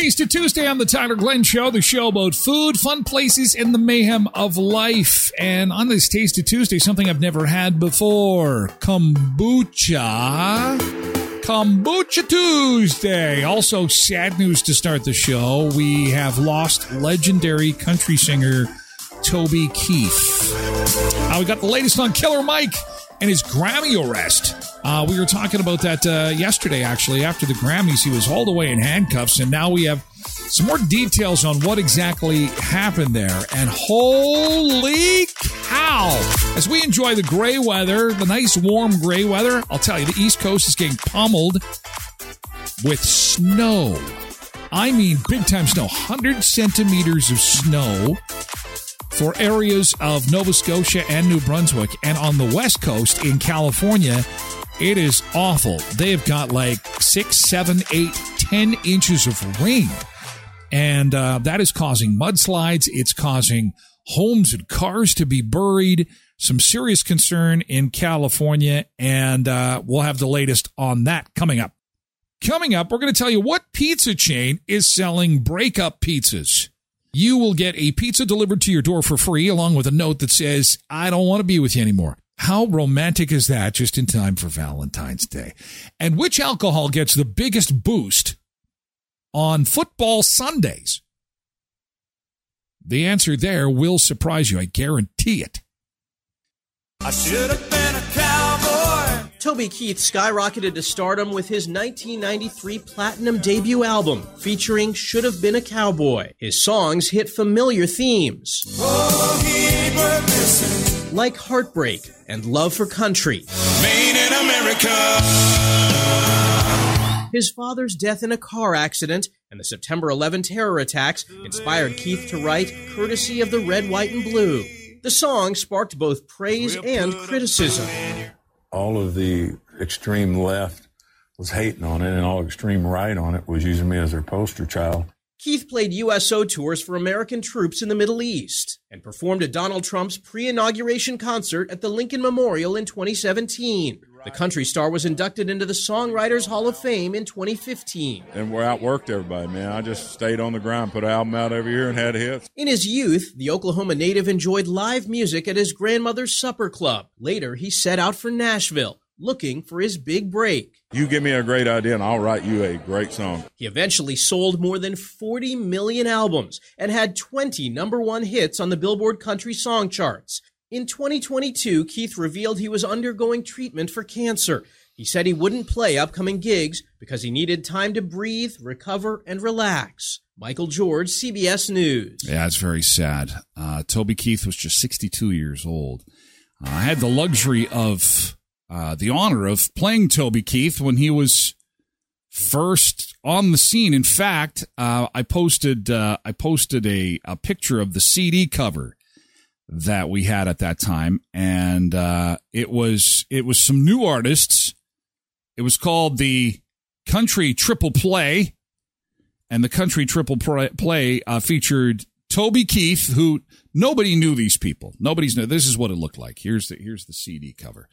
Taste of Tuesday on the Tyler Glenn Show, the show about food, fun places, and the mayhem of life. And on this Taste of Tuesday, something I've never had before kombucha. Kombucha Tuesday. Also, sad news to start the show. We have lost legendary country singer Toby Keith. Uh, we got the latest on Killer Mike and his Grammy arrest. Uh, we were talking about that uh, yesterday, actually, after the Grammys. He was hauled away in handcuffs, and now we have some more details on what exactly happened there. And holy cow! As we enjoy the gray weather, the nice warm gray weather, I'll tell you, the East Coast is getting pummeled with snow. I mean, big time snow. 100 centimeters of snow for areas of Nova Scotia and New Brunswick. And on the West Coast in California, it is awful. They've got like six, seven, eight, ten inches of rain. And uh, that is causing mudslides. It's causing homes and cars to be buried. Some serious concern in California. And uh, we'll have the latest on that coming up. Coming up, we're going to tell you what pizza chain is selling breakup pizzas. You will get a pizza delivered to your door for free, along with a note that says, I don't want to be with you anymore. How romantic is that just in time for Valentine's Day? And which alcohol gets the biggest boost on football Sundays? The answer there will surprise you. I guarantee it. I should have been. Toby Keith skyrocketed to stardom with his 1993 platinum debut album featuring Should Have Been a Cowboy. His songs hit familiar themes Oh, he but listen. like heartbreak and love for country. Made in America. His father's death in a car accident and the September 11 terror attacks inspired Keith to write Courtesy of the Red, White, and Blue. The song sparked both praise and criticism. All of the extreme left was hating on it, and all extreme right on it was using me as their poster child. Keith played USO tours for American troops in the Middle East and performed at Donald Trump's pre inauguration concert at the Lincoln Memorial in 2017. The country star was inducted into the Songwriters Hall of Fame in 2015. and we outworked everybody, man. I just stayed on the grind, put an album out every year, and had hits. In his youth, the Oklahoma native enjoyed live music at his grandmother's supper club. Later, he set out for Nashville, looking for his big break. You give me a great idea, and I'll write you a great song. He eventually sold more than 40 million albums and had 20 number one hits on the Billboard Country Song charts. In 2022, Keith revealed he was undergoing treatment for cancer. He said he wouldn't play upcoming gigs because he needed time to breathe, recover, and relax. Michael George, CBS News. Yeah, it's very sad. Uh, Toby Keith was just 62 years old. Uh, I had the luxury of uh, the honor of playing Toby Keith when he was first on the scene. In fact, uh, I posted uh, I posted a, a picture of the CD cover that we had at that time, and uh, it was it was some new artists. It was called the Country Triple Play and the country triple play uh, featured Toby Keith, who nobody knew these people. Nobody's knew. This is what it looked like. Here's the here's the CD cover.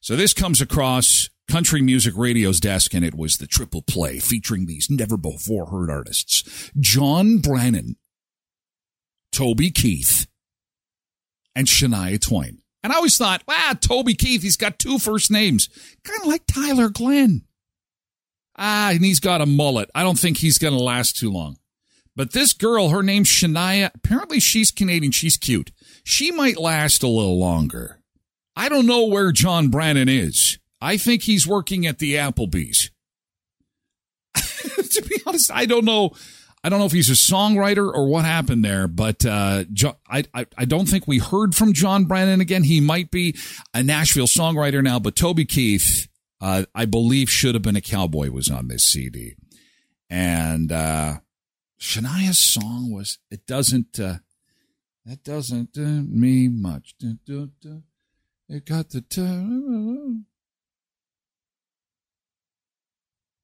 So this comes across Country Music Radio's desk, and it was the triple play featuring these never before heard artists: John Brannen, Toby Keith, and Shania Twain. And I always thought, wow, Toby Keith, he's got two first names, kind of like Tyler Glenn. Ah, and he's got a mullet. I don't think he's going to last too long. But this girl, her name's Shania. Apparently, she's Canadian. She's cute. She might last a little longer. I don't know where John Brannen is. I think he's working at the Applebee's. to be honest, I don't know. I don't know if he's a songwriter or what happened there, but uh, I, I, I don't think we heard from John Brannen again. He might be a Nashville songwriter now, but Toby Keith, uh, I believe, should have been a cowboy was on this CD, and uh, Shania's song was "It Doesn't." Uh, that doesn't do me much. It got the.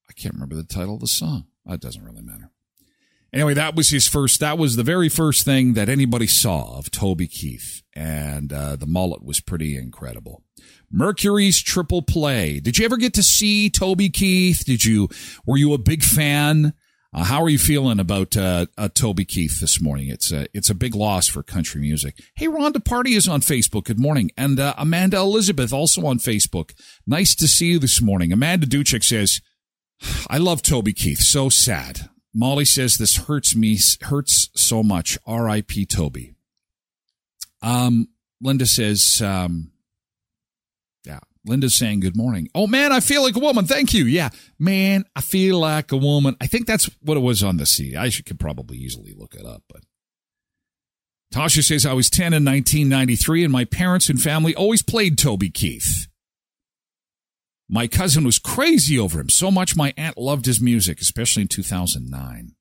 I can't remember the title of the song. It doesn't really matter. Anyway, that was his first. That was the very first thing that anybody saw of Toby Keith, and uh, the mullet was pretty incredible. Mercury's triple play. Did you ever get to see Toby Keith? Did you? Were you a big fan? Uh, how are you feeling about uh, uh, Toby Keith this morning? It's a it's a big loss for country music. Hey, Rhonda Party is on Facebook. Good morning, and uh, Amanda Elizabeth also on Facebook. Nice to see you this morning. Amanda Duchik says, "I love Toby Keith. So sad." Molly says this hurts me hurts so much. R.I.P. Toby. Um, Linda says, um, yeah, Linda's saying good morning. Oh man, I feel like a woman. Thank you. Yeah, man, I feel like a woman. I think that's what it was on the C. I should, could probably easily look it up, but. Tasha says I was 10 in 1993 and my parents and family always played Toby Keith. My cousin was crazy over him, so much my aunt loved his music, especially in 2009.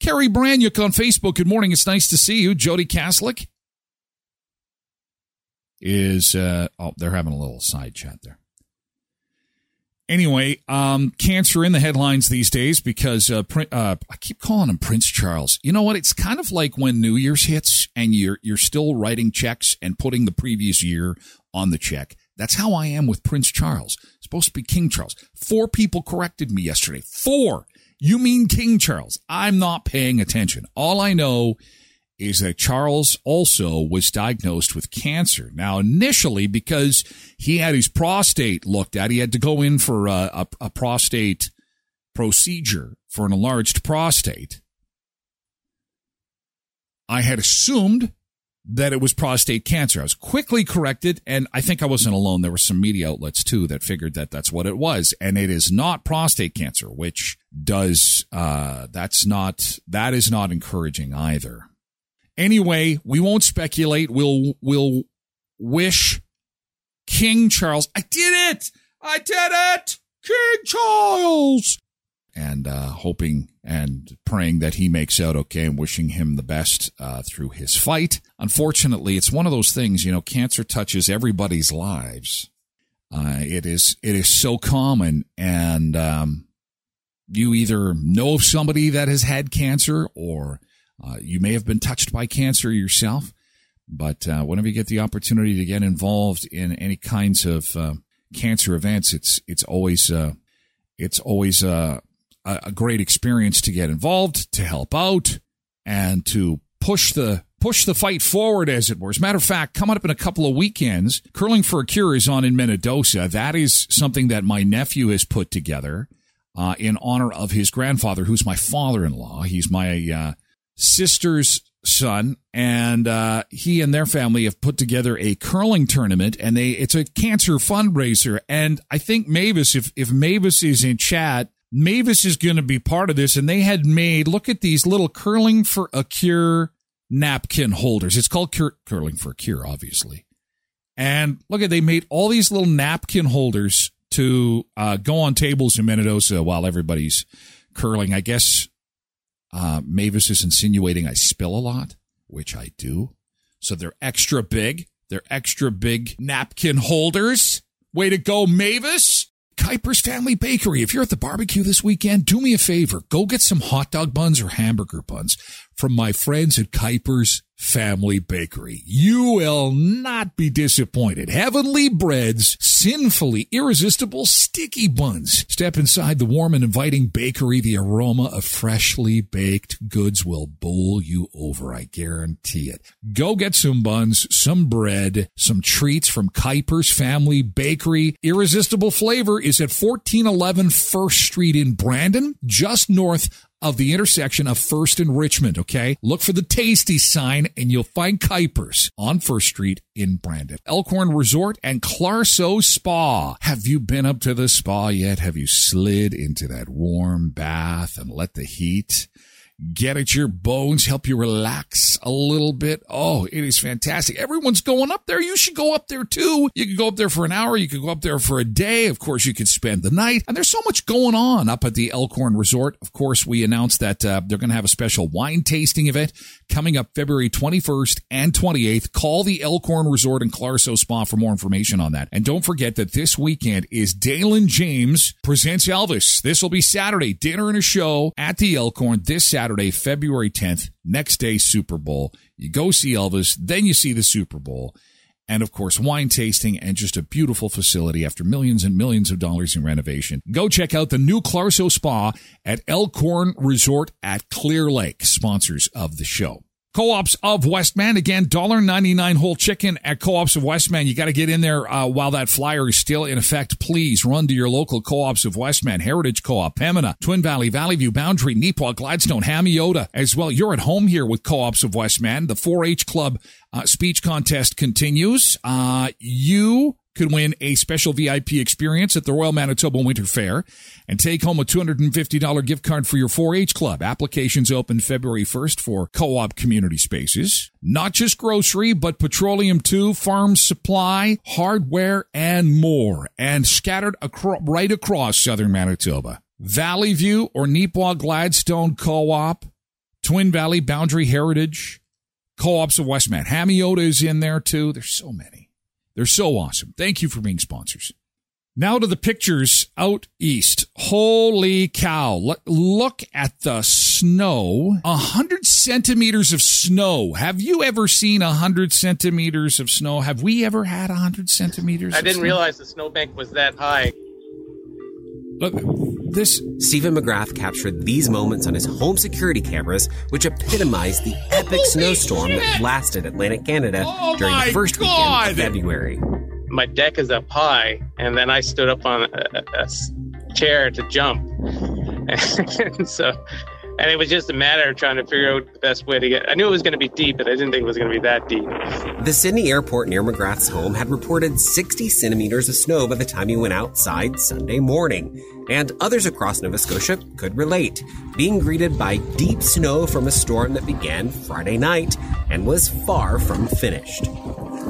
Carrie Branyuk on Facebook. Good morning. It's nice to see you. Jody Caslick is, uh, oh, they're having a little side chat there. Anyway, um, cancer in the headlines these days because uh, uh, I keep calling him Prince Charles. You know what? It's kind of like when New Year's hits and you're you're still writing checks and putting the previous year on the check. That's how I am with Prince Charles. It's supposed to be King Charles. Four people corrected me yesterday. Four. You mean King Charles? I'm not paying attention. All I know is that Charles also was diagnosed with cancer. Now, initially, because he had his prostate looked at, he had to go in for a, a, a prostate procedure for an enlarged prostate. I had assumed that it was prostate cancer. I was quickly corrected, and I think I wasn't alone. There were some media outlets too that figured that that's what it was, and it is not prostate cancer, which does uh, that's not that is not encouraging either. Anyway, we won't speculate. We'll we'll wish King Charles. I did it! I did it! King Charles! and uh, hoping and praying that he makes out okay and wishing him the best uh, through his fight. Unfortunately, it's one of those things, you know, cancer touches everybody's lives. Uh, it is it is so common, and um, you either know of somebody that has had cancer, or uh, you may have been touched by cancer yourself. But uh, whenever you get the opportunity to get involved in any kinds of uh, cancer events, it's it's always it's always uh, a, great experience to get involved, to help out, and to push the push the fight forward, as it were. As a matter of fact, coming up in a couple of weekends, Curling for a Cure is on in Minnedosa. That is something that my nephew has put together uh, in honor of his grandfather, who's my father-in-law. He's my uh, sister's son, and uh, he and their family have put together a curling tournament, and they it's a cancer fundraiser. And I think Mavis, if if Mavis is in chat, Mavis is going to be part of this, and they had made look at these little curling for a cure napkin holders. It's called cur- curling for a cure, obviously. And look at they made all these little napkin holders to uh, go on tables in Minnedosa while everybody's curling. I guess uh, Mavis is insinuating I spill a lot, which I do. So they're extra big. They're extra big napkin holders. Way to go, Mavis. Kuiper's Family Bakery. If you're at the barbecue this weekend, do me a favor. Go get some hot dog buns or hamburger buns from my friends at Kuiper's Family Bakery. You will not be disappointed. Heavenly breads, sinfully irresistible sticky buns. Step inside the warm and inviting bakery. The aroma of freshly baked goods will bowl you over. I guarantee it. Go get some buns, some bread, some treats from Kuiper's Family Bakery. Irresistible flavor is at 1411 First Street in Brandon, just north of the intersection of First and Richmond, okay? Look for the tasty sign and you'll find Kuiper's on First Street in Brandon. Elkhorn Resort and Klar So Spa. Have you been up to the spa yet? Have you slid into that warm bath and let the heat get at your bones, help you relax a little bit. Oh, it is fantastic. Everyone's going up there. You should go up there too. You can go up there for an hour. You can go up there for a day. Of course, you could spend the night. And there's so much going on up at the Elkhorn Resort. Of course, we announced that uh, they're going to have a special wine tasting event coming up February 21st and 28th. Call the Elkhorn Resort and Klar So Spa for more information on that. And don't forget that this weekend is Dalen James presents Elvis. This will be Saturday, dinner and a show at the Elkhorn this Saturday, February 10th. Next day, Super Bowl. You go see Elvis, then you see the Super Bowl. And of course, wine tasting and just a beautiful facility after millions and millions of dollars in renovation. Go check out the new Klar So Spa at Elkhorn Resort at Clear Lake, sponsors of the show. Co-ops of Westman again, $1.99 whole chicken at Co-ops of Westman. You got to get in there uh, while that flyer is still in effect. Please run to your local Co-ops of Westman, Heritage Co-op, Pembina, Twin Valley, Valley View, Boundary, Neepawa, Gladstone, Hamiota as well. You're at home here with Co-ops of Westman. The 4-H Club uh, speech contest continues. Uh, you could win a special VIP experience at the Royal Manitoba Winter Fair and take home a $250 gift card for your 4-H club. Applications open February 1st for co-op community spaces. Not just grocery, but petroleum too, farm supply, hardware, and more. And scattered acro- right across southern Manitoba. Valley View or Neepawa Gladstone Co-op, Twin Valley Boundary Heritage, Co-ops of Westman. Hamiota is in there too. There's so many. They're so awesome. Thank you for being sponsors. Now to the pictures out east. Holy cow. Look, look at the snow. A hundred centimeters of snow. Have you ever seen a hundred centimeters of snow? Have we ever had a hundred centimeters? I didn't realize the snowbank was that high. Look, this. Stephen McGrath captured these moments on his home security cameras, which epitomized the epic snowstorm that blasted Atlantic Canada Oh during my the first God. weekend of February. My deck is up high, and then I stood up on a chair to jump. and so, and it was just a matter of trying to figure out the best way to get. I knew it was going to be deep, but I didn't think it was going to be that deep. The Sydney airport near McGrath's home had reported 60 centimeters of snow by the time he went outside Sunday morning, and others across Nova Scotia could relate, being greeted by deep snow from a storm that began Friday night and was far from finished.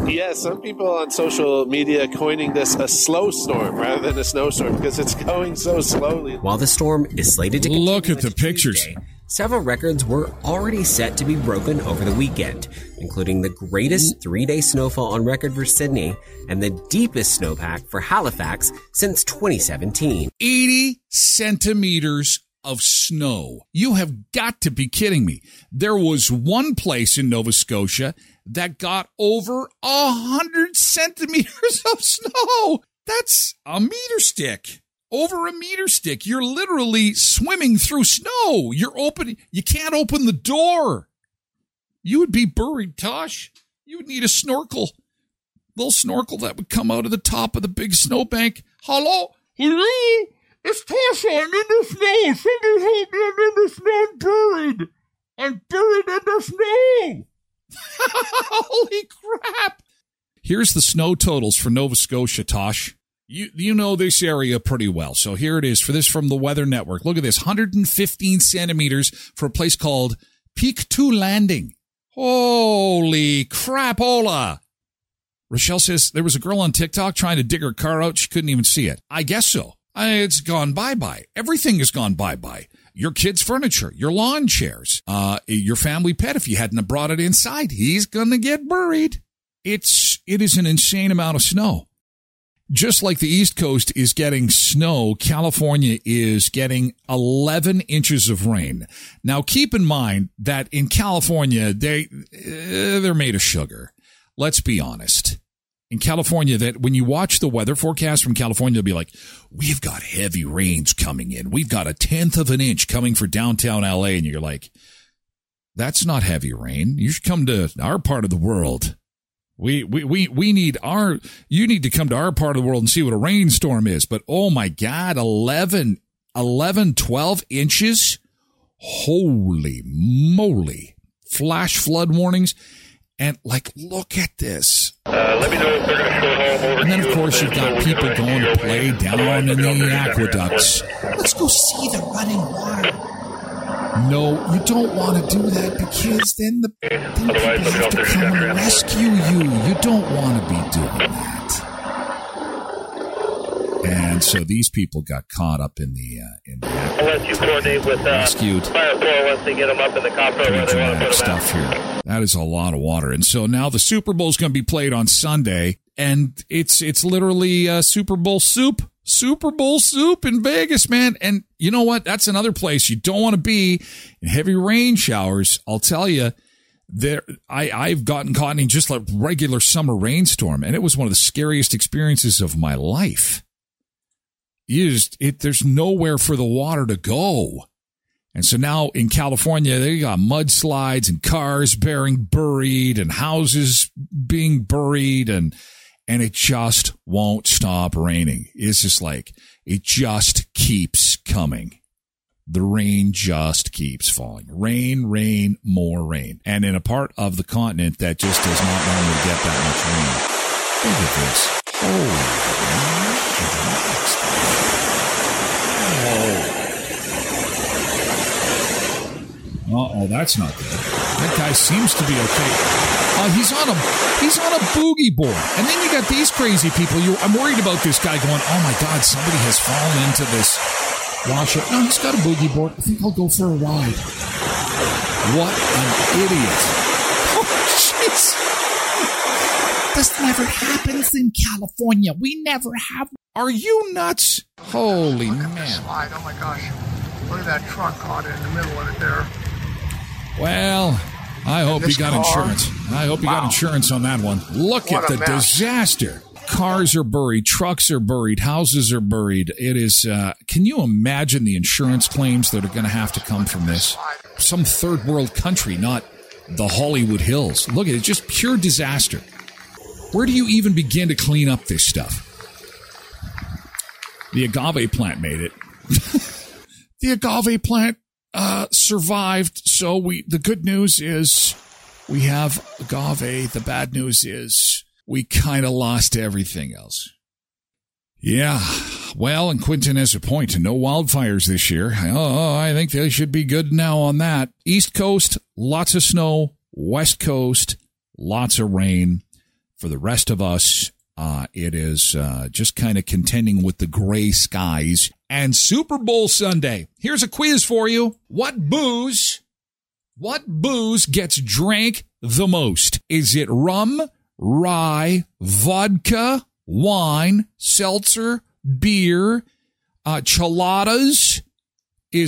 Yeah, some people on social media coining this a slow storm rather than a snowstorm because it's going so slowly. While the storm is slated to continue Look at the pictures. Tuesday, several records were already set to be broken over the weekend, including the greatest three day snowfall on record for Sydney and the deepest snowpack for Halifax since 2017. 80 centimeters of snow. You have got to be kidding me. There was one place in Nova Scotia that got over a hundred centimeters of snow. That's a meter stick. Over a meter stick. You're literally swimming through snow. You're opening, you can't open the door. You would be buried, Tosh. You would need a snorkel. Little snorkel that would come out of the top of the big snowbank. Hello? Hello? It's Tasha. I'm in the snow. Somebody help me. I'm in the snow. I'm buried. I'm buried in the snow. Holy crap. Here's the snow totals for Nova Scotia, Tosh. You, you know this area pretty well. So here it is for this from the Weather Network. Look at this 115 centimeters for a place called Pictou Landing. Holy crapola. Rochelle says there was a girl on TikTok trying to dig her car out. She couldn't even see it. I guess so. I, it's gone bye bye. Everything has gone bye bye. Your kids' furniture, your lawn chairs, uh, your family pet. If you hadn't brought it inside, he's gonna get buried. It's it is an insane amount of snow. Just like the East Coast is getting snow, California is getting 11 inches of rain. Now, keep in mind that in California, they, uh, they're made of sugar. Let's be honest. In California, that when you watch the weather forecast from California, they'll be like, we've got heavy rains coming in. We've got a tenth of an inch coming for downtown LA. And you're like, that's not heavy rain. You should come to our part of the world. We, we, we, we need our, you need to come to our part of the world and see what a rainstorm is. But oh my God, 11, 11, 12 inches. Holy moly. Flash flood warnings. And like, look at this. And then, of course, you've got people going to play down in the aqueducts. Let's go see the running water. No, you don't want to do that because then the then people have to come and rescue you. You don't want to be doing that. And so these people got caught up in the uh, in the Unless you coordinate with uh, Rescued. Fire Corps once they get them up in the copper pretty where they want to dramatic put them stuff here. That is a lot of water. And so now the Super Bowl is going to be played on Sunday, and it's it's literally uh, Super Bowl soup. Super Bowl soup in Vegas, man. And you know what? That's another place you don't want to be in heavy rain showers. I'll tell you, there I I've gotten caught in just like regular summer rainstorm, and it was one of the scariest experiences of my life. Just it there's nowhere for the water to go. And so now in California, they got mudslides and cars bearing buried and houses being buried and and it just won't stop raining. It's just like it just keeps coming. The rain just keeps falling. Rain, rain, more rain. And in a part of the continent that just does not normally get that much rain. Look at this. Oh. Oh, that's not good. That guy seems to be okay. Uh, he's on a he's on a boogie board, and then you got these crazy people. You, I'm worried about this guy going. Oh my God, somebody has fallen into this washer. No, he's got a boogie board. I think I'll go for a ride. What an idiot! Oh jeez. This never happens in California. We never have. Are you nuts? Holy man. Slide. Oh my gosh. Look at that truck caught in the middle of it there. Well, I hope you got car- insurance. I hope you got insurance on that one. Look What at the mess. disaster. Cars are buried, trucks are buried, houses are buried. It is, uh, can you imagine the insurance claims that are going to have to come from this? Some third world country, not the Hollywood Hills. Look at it, just pure disaster. Where do you even begin to clean up this stuff? The agave plant made it. the agave plant uh, survived. So we the good news is we have agave. The bad news is we kind of lost everything else. Yeah. Well, and Quinton has a point. No wildfires this year. Oh, I think they should be good now on that. East Coast, lots of snow. West Coast, lots of rain. For the rest of us, uh, it is uh, just kind of contending with the gray skies. And Super Bowl Sunday. Here's a quiz for you. What booze, what booze gets drank the most? Is it rum, rye, vodka, wine, seltzer, beer, uh? Is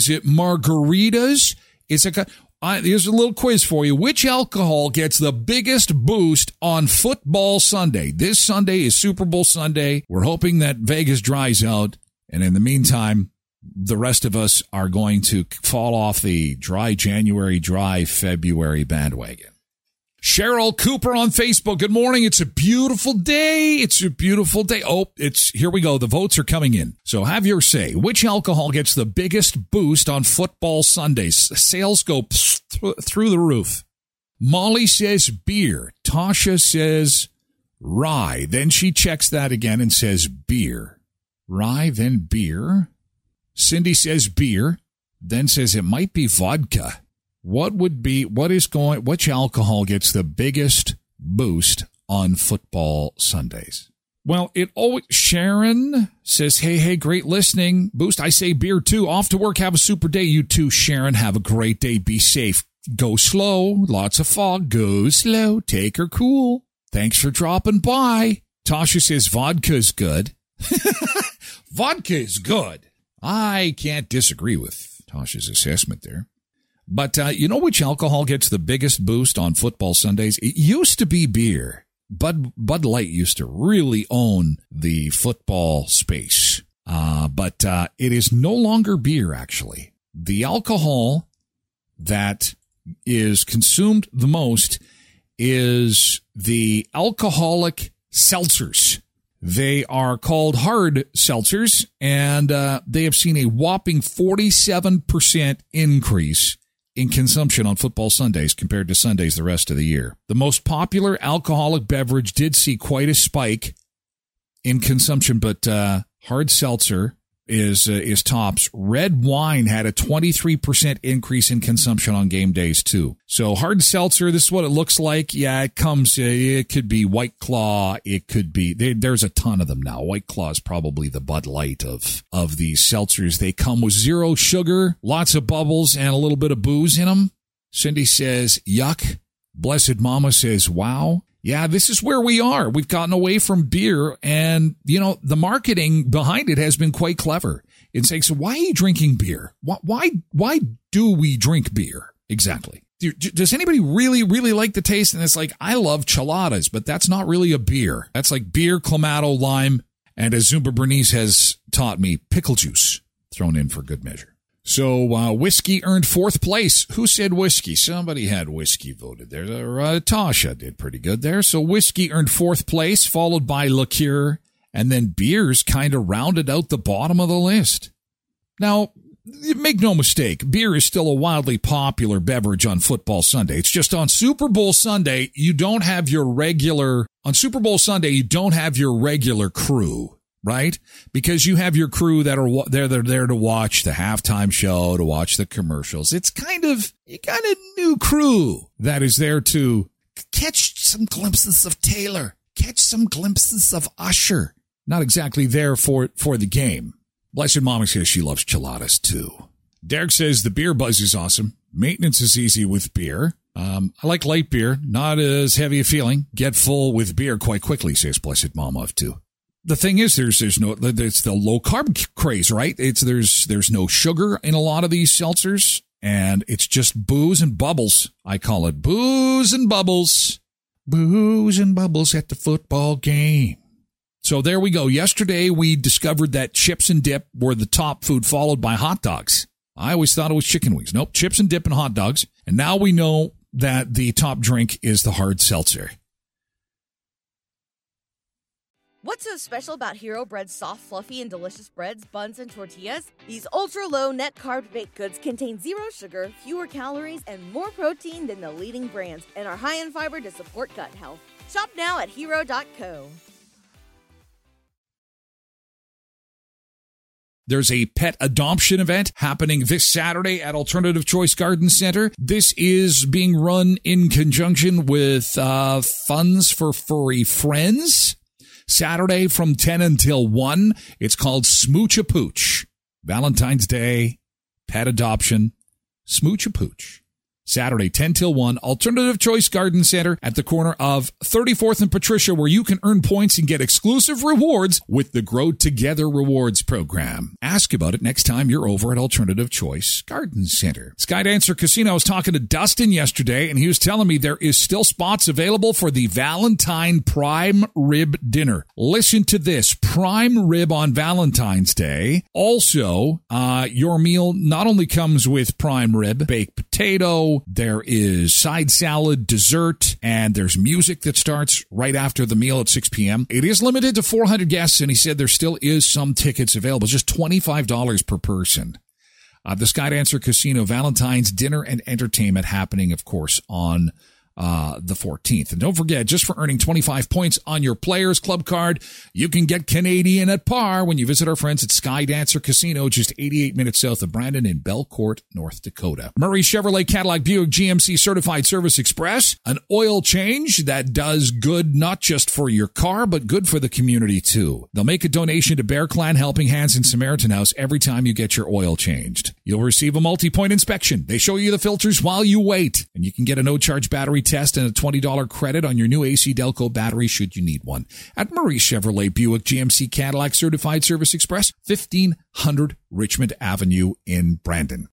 it margaritas? Is it? Uh, here's a little quiz for you. Which alcohol gets the biggest boost on football Sunday? This Sunday is Super Bowl Sunday. We're hoping that Vegas dries out. And in the meantime, the rest of us are going to fall off the dry January, dry February bandwagon. Cheryl Cooper on Facebook. Good morning. It's a beautiful day. It's a beautiful day. Oh, it's here we go. The votes are coming in. So have your say. Which alcohol gets the biggest boost on football Sundays? Sales go th- through the roof. Molly says beer. Tasha says rye. Then she checks that again and says beer. Rye, then beer. Cindy says beer, then says it might be vodka. What would be, what is going, which alcohol gets the biggest boost on football Sundays? Well, it always, Sharon says, hey, hey, great listening. Boost. I say beer too. Off to work. Have a super day. You too, Sharon. Have a great day. Be safe. Go slow. Lots of fog. Go slow. Take her cool. Thanks for dropping by. Tasha says vodka's good. vodka is good. I can't disagree with Tosh's assessment there. But uh, you know which alcohol gets the biggest boost on football Sundays? It used to be beer. Bud Bud Light used to really own the football space, uh, but uh, it is no longer beer. Actually, the alcohol that is consumed the most is the alcoholic seltzers. They are called hard seltzers, and uh, they have seen a whopping 47% increase in consumption on football Sundays compared to Sundays the rest of the year. The most popular alcoholic beverage did see quite a spike in consumption, but uh, hard seltzer is uh, is tops. Red wine had a 23% increase in consumption on game days too. So hard seltzer, this is what it looks like. Yeah, it comes. Uh, it could be White Claw. It could be. They, there's a ton of them now. White Claw is probably the Bud Light of of these seltzers. They come with zero sugar, lots of bubbles, and a little bit of booze in them. Cindy says, "Yuck." Blessed Mama says, "Wow." Yeah, this is where we are. We've gotten away from beer and, you know, the marketing behind it has been quite clever. It's saying, so why are you drinking beer? Why, why, why do we drink beer? Exactly. Does anybody really, really like the taste? And it's like, I love cheladas, but that's not really a beer. That's like beer, clamato, lime, and as Zumba Bernice has taught me, pickle juice thrown in for good measure. So uh, whiskey earned fourth place. Who said whiskey? Somebody had whiskey voted there. Uh, Tasha did pretty good there. So whiskey earned fourth place, followed by liqueur, and then beers kind of rounded out the bottom of the list. Now, make no mistake, beer is still a wildly popular beverage on football Sunday. It's just on Super Bowl Sunday, you don't have your regular, on Super Bowl Sunday, you don't have your regular crew right? Because you have your crew that are there, they're there to watch the halftime show, to watch the commercials. It's kind of, you got a new crew that is there to catch some glimpses of Taylor, catch some glimpses of Usher. Not exactly there for, for the game. Blessed Mama says she loves chiladas too. Derek says the beer buzz is awesome. Maintenance is easy with beer. Um, I like light beer, not as heavy a feeling. Get full with beer quite quickly, says Blessed Mama of two the thing is there's there's no it's the low carb craze right? It's there's there's no sugar in a lot of these seltzers and it's just booze and bubbles. I call it booze and bubbles. Booze and bubbles at the football game. So there we go. Yesterday we discovered that chips and dip were the top food followed by hot dogs. I always thought it was chicken wings. Nope chips and dip and hot dogs. And now we know that the top drink is the hard seltzer What's so special about Hero Bread's soft, fluffy, and delicious breads, buns, and tortillas? These ultra low net carb baked goods contain zero sugar, fewer calories, and more protein than the leading brands, and are high in fiber to support gut health. Shop now at hero.co. There's a pet adoption event happening this Saturday at Alternative Choice Garden Center. This is being run in conjunction with uh, Funds for Furry Friends. Saturday from 10 until 1. It's called Smooch a Pooch. Valentine's Day, pet adoption, Smooch a Pooch. Saturday, 10 till 1, Alternative Choice Garden Center at the corner of 34th and Patricia, where you can earn points and get exclusive rewards with the Grow Together Rewards program. Ask about it next time you're over at Alternative Choice Garden Center. Skydancer Casino, I was talking to Dustin yesterday, and he was telling me there is still spots available for the Valentine Prime Rib Dinner. Listen to this prime rib on Valentine's Day. Also, uh, your meal not only comes with prime rib, baked potato, there is side salad, dessert, and there's music that starts right after the meal at 6 p.m. It is limited to 400 guests, and he said there still is some tickets available, just $25 per person. Uh, the Skydancer Casino Valentine's dinner and entertainment happening, of course, on uh, the 14th. And don't forget, just for earning 25 points on your Players Club card, you can get Canadian at par when you visit our friends at Skydancer Casino, just 88 minutes south of Brandon in Belcourt, North Dakota. Murray Chevrolet Cadillac Buick GMC Certified Service Express, an oil change that does good not just for your car, but good for the community too. They'll make a donation to Bear Clan Helping Hands and Samaritan House every time you get your oil changed. You'll receive a multi-point inspection. They show you the filters while you wait, and you can get a no-charge battery test and a $20 credit on your new AC Delco battery should you need one. At Murray Chevrolet Buick GMC Cadillac Certified Service Express, 1500 Richmond Avenue in Brandon.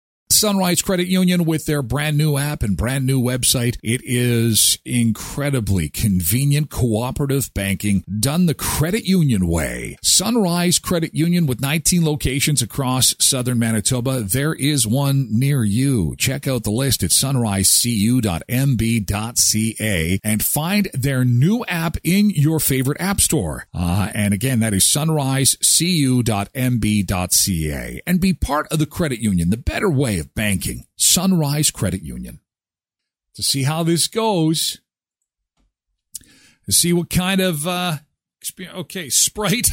Sunrise Credit Union with their brand new app and brand new website. It is incredibly convenient cooperative banking done the credit union way. Sunrise Credit Union with 19 locations across southern Manitoba. There is one near you. Check out the list at sunrisecu.mb.ca and find their new app in your favorite app store. Uh, and again, that is sunrisecu.mb.ca and be part of the credit union, the better way of banking, Sunrise Credit Union. To see how this goes, to see what kind of uh, experience. Okay, Sprite,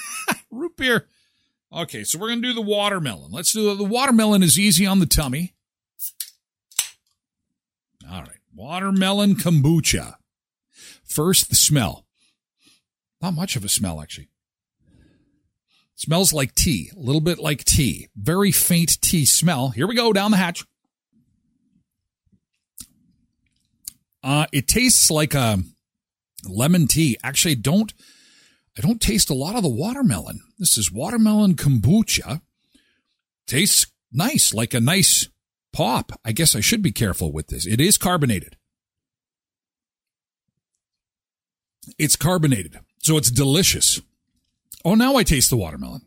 root beer. Okay, so we're to do the watermelon. Let's do the watermelon is easy on the tummy. All right. Watermelon kombucha. First, the smell. Not much of a smell, actually. Smells like tea, a little bit like tea. Very faint tea smell. Here we go down the hatch. Uh, it tastes like a lemon tea. Actually, don't I don't taste a lot of the watermelon. This is watermelon kombucha. Tastes nice, like a nice pop. I guess I should be careful with this. It is carbonated. It's carbonated, so it's delicious. Oh, now I taste the watermelon.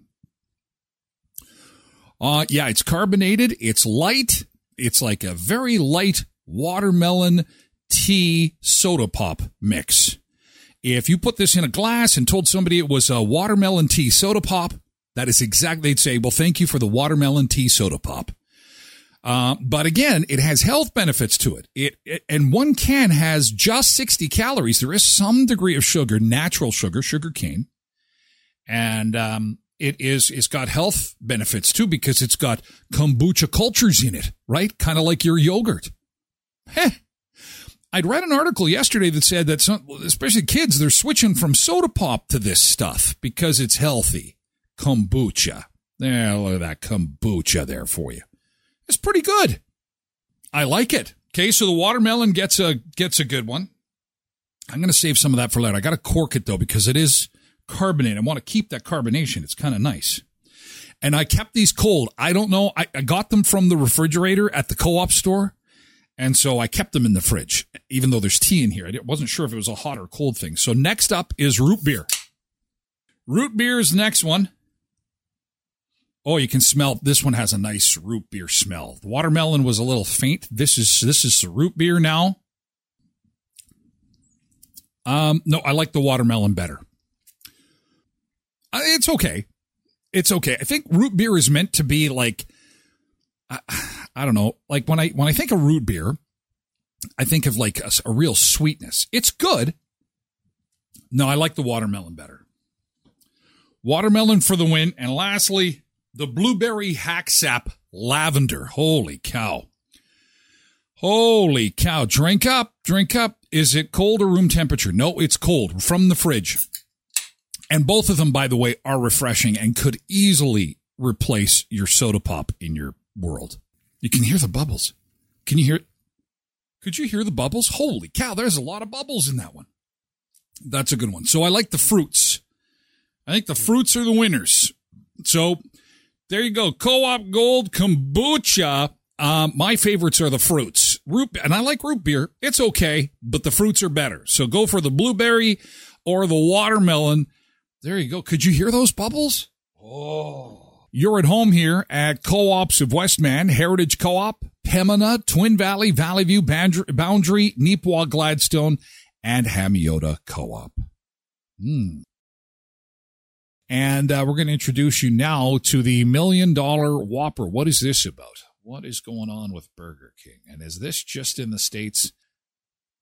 Uh, yeah, it's carbonated. It's light. It's like a very light watermelon tea soda pop mix. If you put this in a glass and told somebody it was a watermelon tea soda pop, that is exactly, they'd say, well, thank you for the watermelon tea soda pop. Uh, but again, it has health benefits to it. it. It and one can has just 60 calories. There is some degree of sugar, natural sugar, sugar cane, and um, it is it's got health benefits too because it's got kombucha cultures in it, right? Kind of like your yogurt. Heh. I'd read an article yesterday that said that some, especially kids, they're switching from soda pop to this stuff because it's healthy. Kombucha. There, look at that kombucha there for you. It's pretty good. I like it. Okay, so the watermelon gets a gets a good one. I'm going to save some of that for later. I got to cork it though because it is carbonated. I want to keep that carbonation. It's kind of nice. And I kept these cold. I don't know. I, I got them from the refrigerator at the co-op store. And so I kept them in the fridge, even though there's tea in here. I wasn't sure if it was a hot or cold thing. So next up is root beer. Root beer is the next one. Oh, you can smell this one has a nice root beer smell. The watermelon was a little faint. This is this is the root beer now. Um, no, I like the watermelon better. It's okay. It's okay. I think root beer is meant to be like I, I don't know, like when I when I think of root beer, I think of like a, a real sweetness. It's good. No, I like the watermelon better. Watermelon for the win, and lastly, the blueberry hack sap lavender. Holy cow! Holy cow! Drink up, drink up. Is it cold or room temperature? No, it's cold from the fridge. And both of them, by the way, are refreshing and could easily replace your soda pop in your world. You can hear the bubbles. Can you hear? Could you hear the bubbles? Holy cow, there's a lot of bubbles in that one. That's a good one. So I like the fruits. I think the fruits are the winners. So there you go. Co-op Gold Kombucha. Um, my favorites are the fruits. Root, and I like root beer. It's okay, but the fruits are better. So go for the blueberry or the watermelon. There you go. Could you hear those bubbles? Oh. You're at home here at Co-ops of Westman, Heritage Co-op, Pembina, Twin Valley, Valley View, Boundary, Neepawa, Gladstone, and Hamiota Co-op. Hmm. And uh, we're going to introduce you now to the Million Dollar Whopper. What is this about? What is going on with Burger King? And is this just in the States?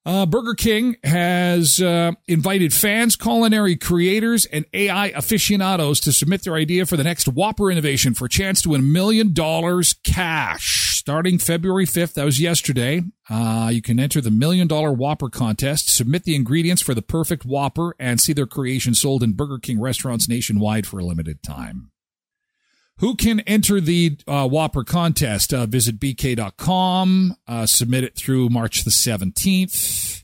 Uh, Burger King has uh, invited fans, culinary creators, and AI aficionados to submit their idea for the next Whopper innovation for a chance to win a million dollars cash. Starting February 5th, that was yesterday, uh, you can enter the Million Dollar Whopper contest, submit the ingredients for the perfect Whopper, and see their creation sold in Burger King restaurants nationwide for a limited time. Who can enter the uh, Whopper contest? Uh, visit bk.com, uh, submit it through March the 17th.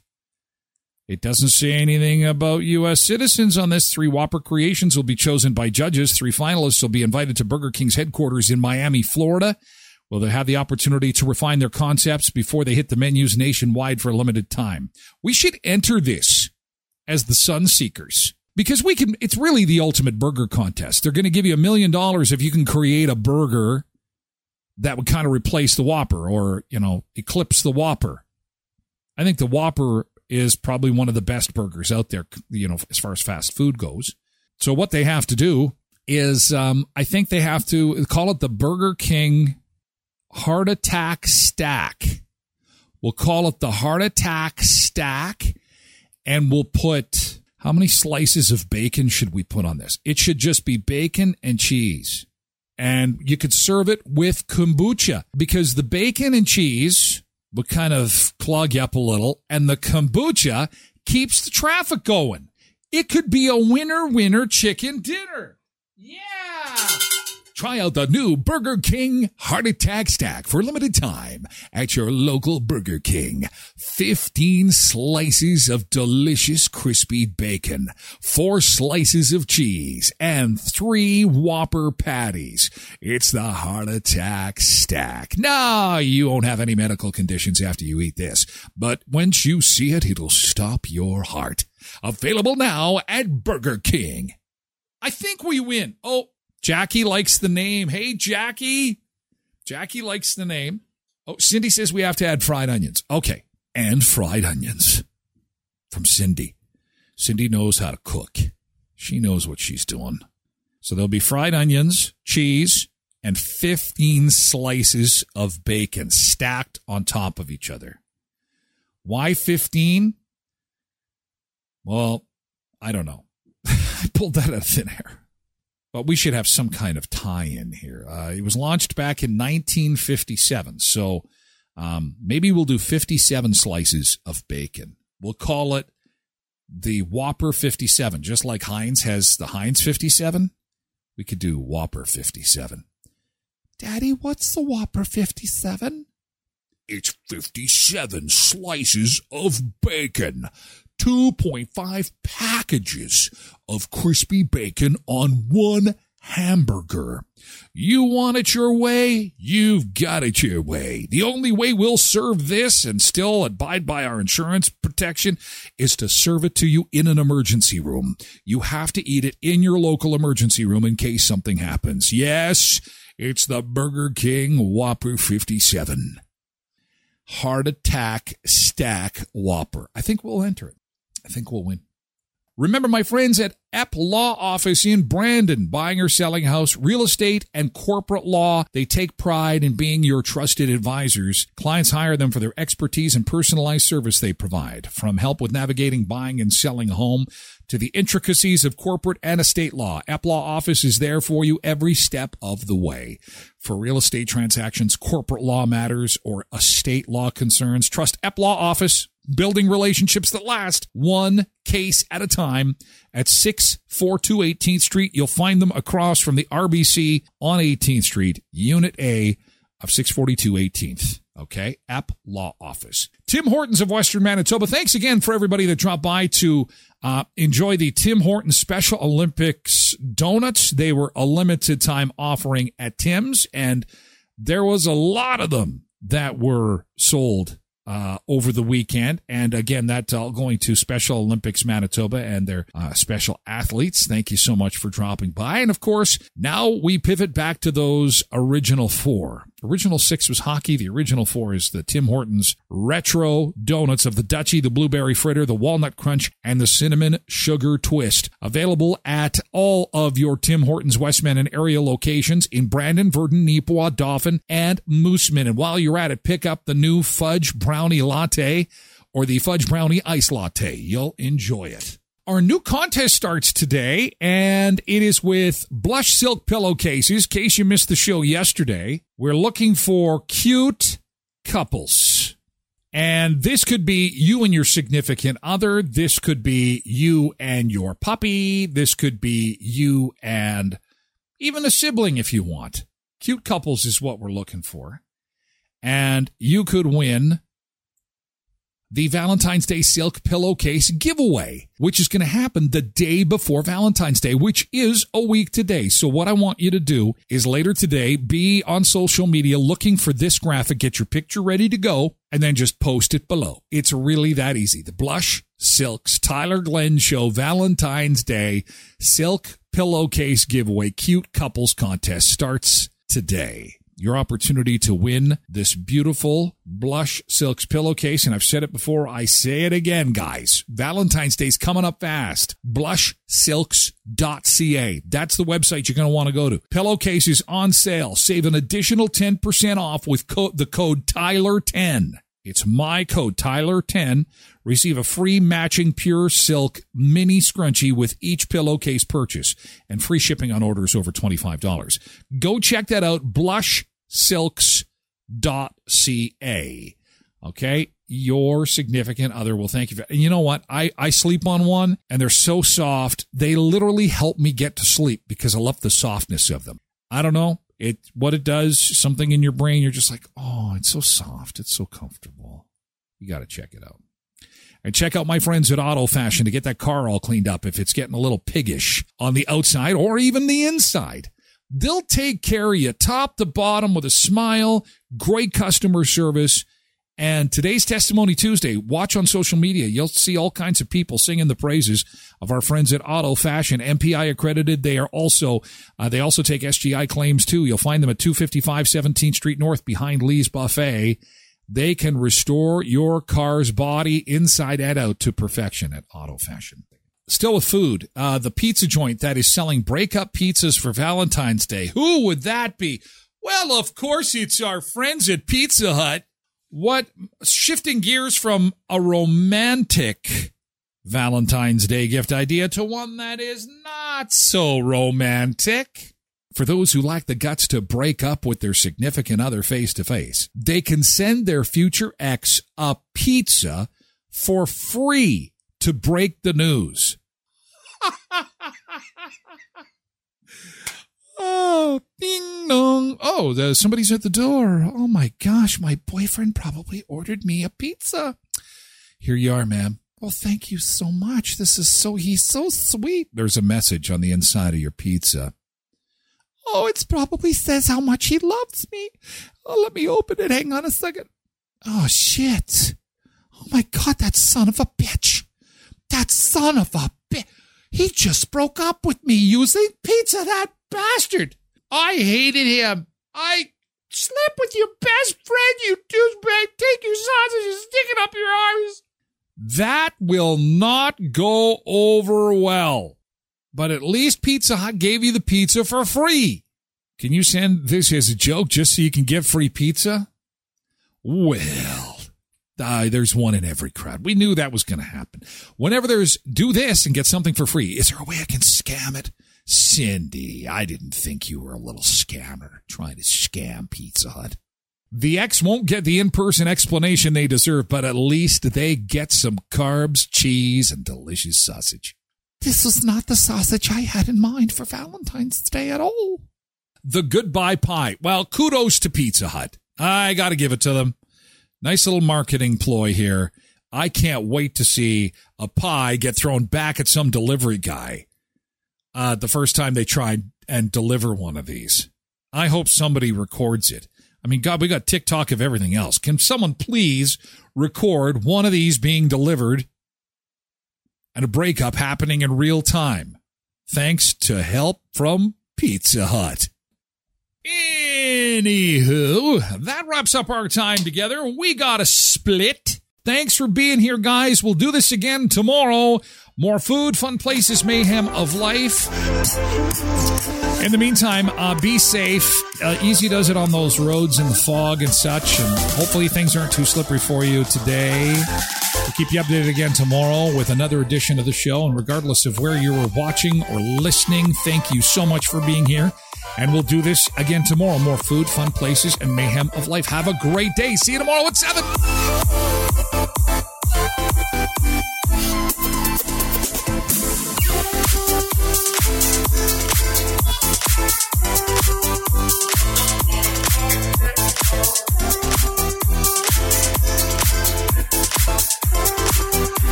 It doesn't say anything about U.S. citizens on this. Three Whopper creations will be chosen by judges. Three finalists will be invited to Burger King's headquarters in Miami, Florida. Will they have the opportunity to refine their concepts before they hit the menus nationwide for a limited time? We should enter this as the Sun Seekers because we can it's really the ultimate burger contest. They're going to give you a million dollars if you can create a burger that would kind of replace the whopper or you know eclipse the whopper. I think the whopper is probably one of the best burgers out there you know as far as fast food goes. So what they have to do is um, i think they have to call it the burger king heart attack stack. We'll call it the heart attack stack and we'll put how many slices of bacon should we put on this? It should just be bacon and cheese. and you could serve it with kombucha because the bacon and cheese would kind of clog you up a little, and the kombucha keeps the traffic going. It could be a winner winner chicken dinner. Yeah. Try out the new Burger King Heart Attack Stack for a limited time at your local Burger King. 15 slices of delicious crispy bacon, 4 slices of cheese, and 3 Whopper patties. It's the Heart Attack Stack. Now, you won't have any medical conditions after you eat this, but once you see it, it'll stop your heart. Available now at Burger King. I think we win. Oh, Jackie likes the name. Hey, Jackie. Jackie likes the name. Oh, Cindy says we have to add fried onions. Okay. And fried onions from Cindy. Cindy knows how to cook. She knows what she's doing. So there'll be fried onions, cheese, and 15 slices of bacon stacked on top of each other. Why 15? Well, I don't know. I pulled that out of thin air. But we should have some kind of tie in here. Uh, it was launched back in 1957. So um, maybe we'll do 57 slices of bacon. We'll call it the Whopper 57, just like Heinz has the Heinz 57. We could do Whopper 57. Daddy, what's the Whopper 57? It's 57 slices of bacon. 2.5 packages of crispy bacon on one hamburger. You want it your way? You've got it your way. The only way we'll serve this and still abide by our insurance protection is to serve it to you in an emergency room. You have to eat it in your local emergency room in case something happens. Yes, it's the Burger King Whopper 57. Heart attack stack Whopper. I think we'll enter it. I think we'll win. Remember my friends at Epp Law Office in Brandon, buying or selling house, real estate, and corporate law. They take pride in being your trusted advisors. Clients hire them for their expertise and personalized service they provide, from help with navigating buying and selling a home to the intricacies of corporate and estate law. Epp Law Office is there for you every step of the way. For real estate transactions, corporate law matters, or estate law concerns, trust Epp Law Office building relationships that last one case at a time at 642 18th Street. You'll find them across from the RBC on 18th Street, Unit A of 642 18th. Okay. Epp Law Office. Tim Hortons of Western Manitoba. Thanks again for everybody that dropped by to uh, enjoy the Tim Hortons Special Olympics donuts. They were a limited time offering at Tim's, and there was a lot of them that were sold uh, over the weekend. And again, that's all going to Special Olympics Manitoba and their uh, special athletes. Thank you so much for dropping by. And of course, now we pivot back to those original four. Original six was hockey. The original four is the Tim Hortons retro donuts of the Dutchie, the blueberry fritter, the walnut crunch, and the cinnamon sugar twist. Available at all of your Tim Hortons Westman and area locations in Brandon, Virden, Neepawa, Dauphin, and Moosomin. And while you're at it, pick up the new fudge brownie latte or the fudge brownie ice latte. You'll enjoy it. Our new contest starts today, and it is with Blush Silk pillowcases. In case you missed the show yesterday, we're looking for cute couples. And this could be you and your significant other. This could be you and your puppy. This could be you and even a sibling if you want. Cute couples is what we're looking for. And you could win the Valentine's Day Silk Pillowcase giveaway, which is going to happen the day before Valentine's Day, which is a week today. So what I want you to do is later today, be on social media looking for this graphic, get your picture ready to go, and then just post it below. It's really that easy. The Blush Silks Tyler Glen Show Valentine's Day Silk Pillowcase giveaway cute couples contest starts today your opportunity to win this beautiful blush silks pillowcase. And I've said it before. I say it again, guys. Valentine's Day's coming up fast. Blushsilks.ca. That's the website you're going to want to go to. Pillowcases on sale. Save an additional 10% off with co- the code Tyler10. It's my code Tyler10. Receive a free matching pure silk mini scrunchie with each pillowcase purchase and free shipping on orders over $25. Go check that out. Blushsilks.ca. Okay. Your significant other will thank you. For, and you know what? I, I sleep on one and they're so soft. They literally help me get to sleep because I love the softness of them. I don't know. It what it does, something in your brain, you're just like, oh, it's so soft, it's so comfortable. You got to check it out. And check out my friends at Auto Fashion to get that car all cleaned up if it's getting a little piggish on the outside or even the inside. They'll take care of you top to bottom with a smile, great customer service. And today's Testimony Tuesday, watch on social media. You'll see all kinds of people singing the praises of our friends at Auto Fashion, MPI accredited. They are also, uh, they also take SGI claims too. You'll find them at 255 17th Street North behind Lee's Buffet. They can restore your car's body inside and out to perfection at Auto Fashion. Still with food, uh, the pizza joint that is selling breakup pizzas for Valentine's Day. Who would that be? Well, of course, it's our friends at Pizza Hut. What shifting gears from a romantic Valentine's Day gift idea to one that is not so romantic? For those who lack the guts to break up with their significant other face to face, they can send their future ex a pizza for free to break the news. oh, ding dong. Oh, the, somebody's at the door. Oh my gosh, my boyfriend probably ordered me a pizza. Here you are, ma'am. Well, thank you so much. This is so, he's so sweet. There's a message on the inside of your pizza. Oh, it probably says how much he loves me. Oh, let me open it. Hang on a second. Oh, shit. Oh my God, that son of a bitch. That son of a bitch. He just broke up with me using pizza, that bastard. I hated him. I slept with your best friend, you douchebag. Take your sausage and stick it up your arms. That will not go over well. But at least Pizza Hut gave you the pizza for free. Can you send this as a joke just so you can get free pizza? Well, uh, there's one in every crowd. We knew that was going to happen. Whenever there's do this and get something for free, is there a way I can scam it? Cindy, I didn't think you were a little scammer trying to scam Pizza Hut. The ex won't get the in person explanation they deserve, but at least they get some carbs, cheese, and delicious sausage. This was not the sausage I had in mind for Valentine's Day at all. The goodbye pie. Well, kudos to Pizza Hut. I got to give it to them. Nice little marketing ploy here. I can't wait to see a pie get thrown back at some delivery guy uh, the first time they try and deliver one of these. I hope somebody records it. I mean, God, we got TikTok of everything else. Can someone please record one of these being delivered and a breakup happening in real time? Thanks to help from Pizza Hut. Anywho, that wraps up our time together. We got a split. Thanks for being here, guys. We'll do this again tomorrow. More food, fun places, mayhem of life. In the meantime, uh, be safe. Uh, easy does it on those roads in the fog and such, and hopefully things aren't too slippery for you today. We'll keep you updated again tomorrow with another edition of the show. And regardless of where you were watching or listening, thank you so much for being here. And we'll do this again tomorrow. More food, fun places, and mayhem of life. Have a great day. See you tomorrow at 7.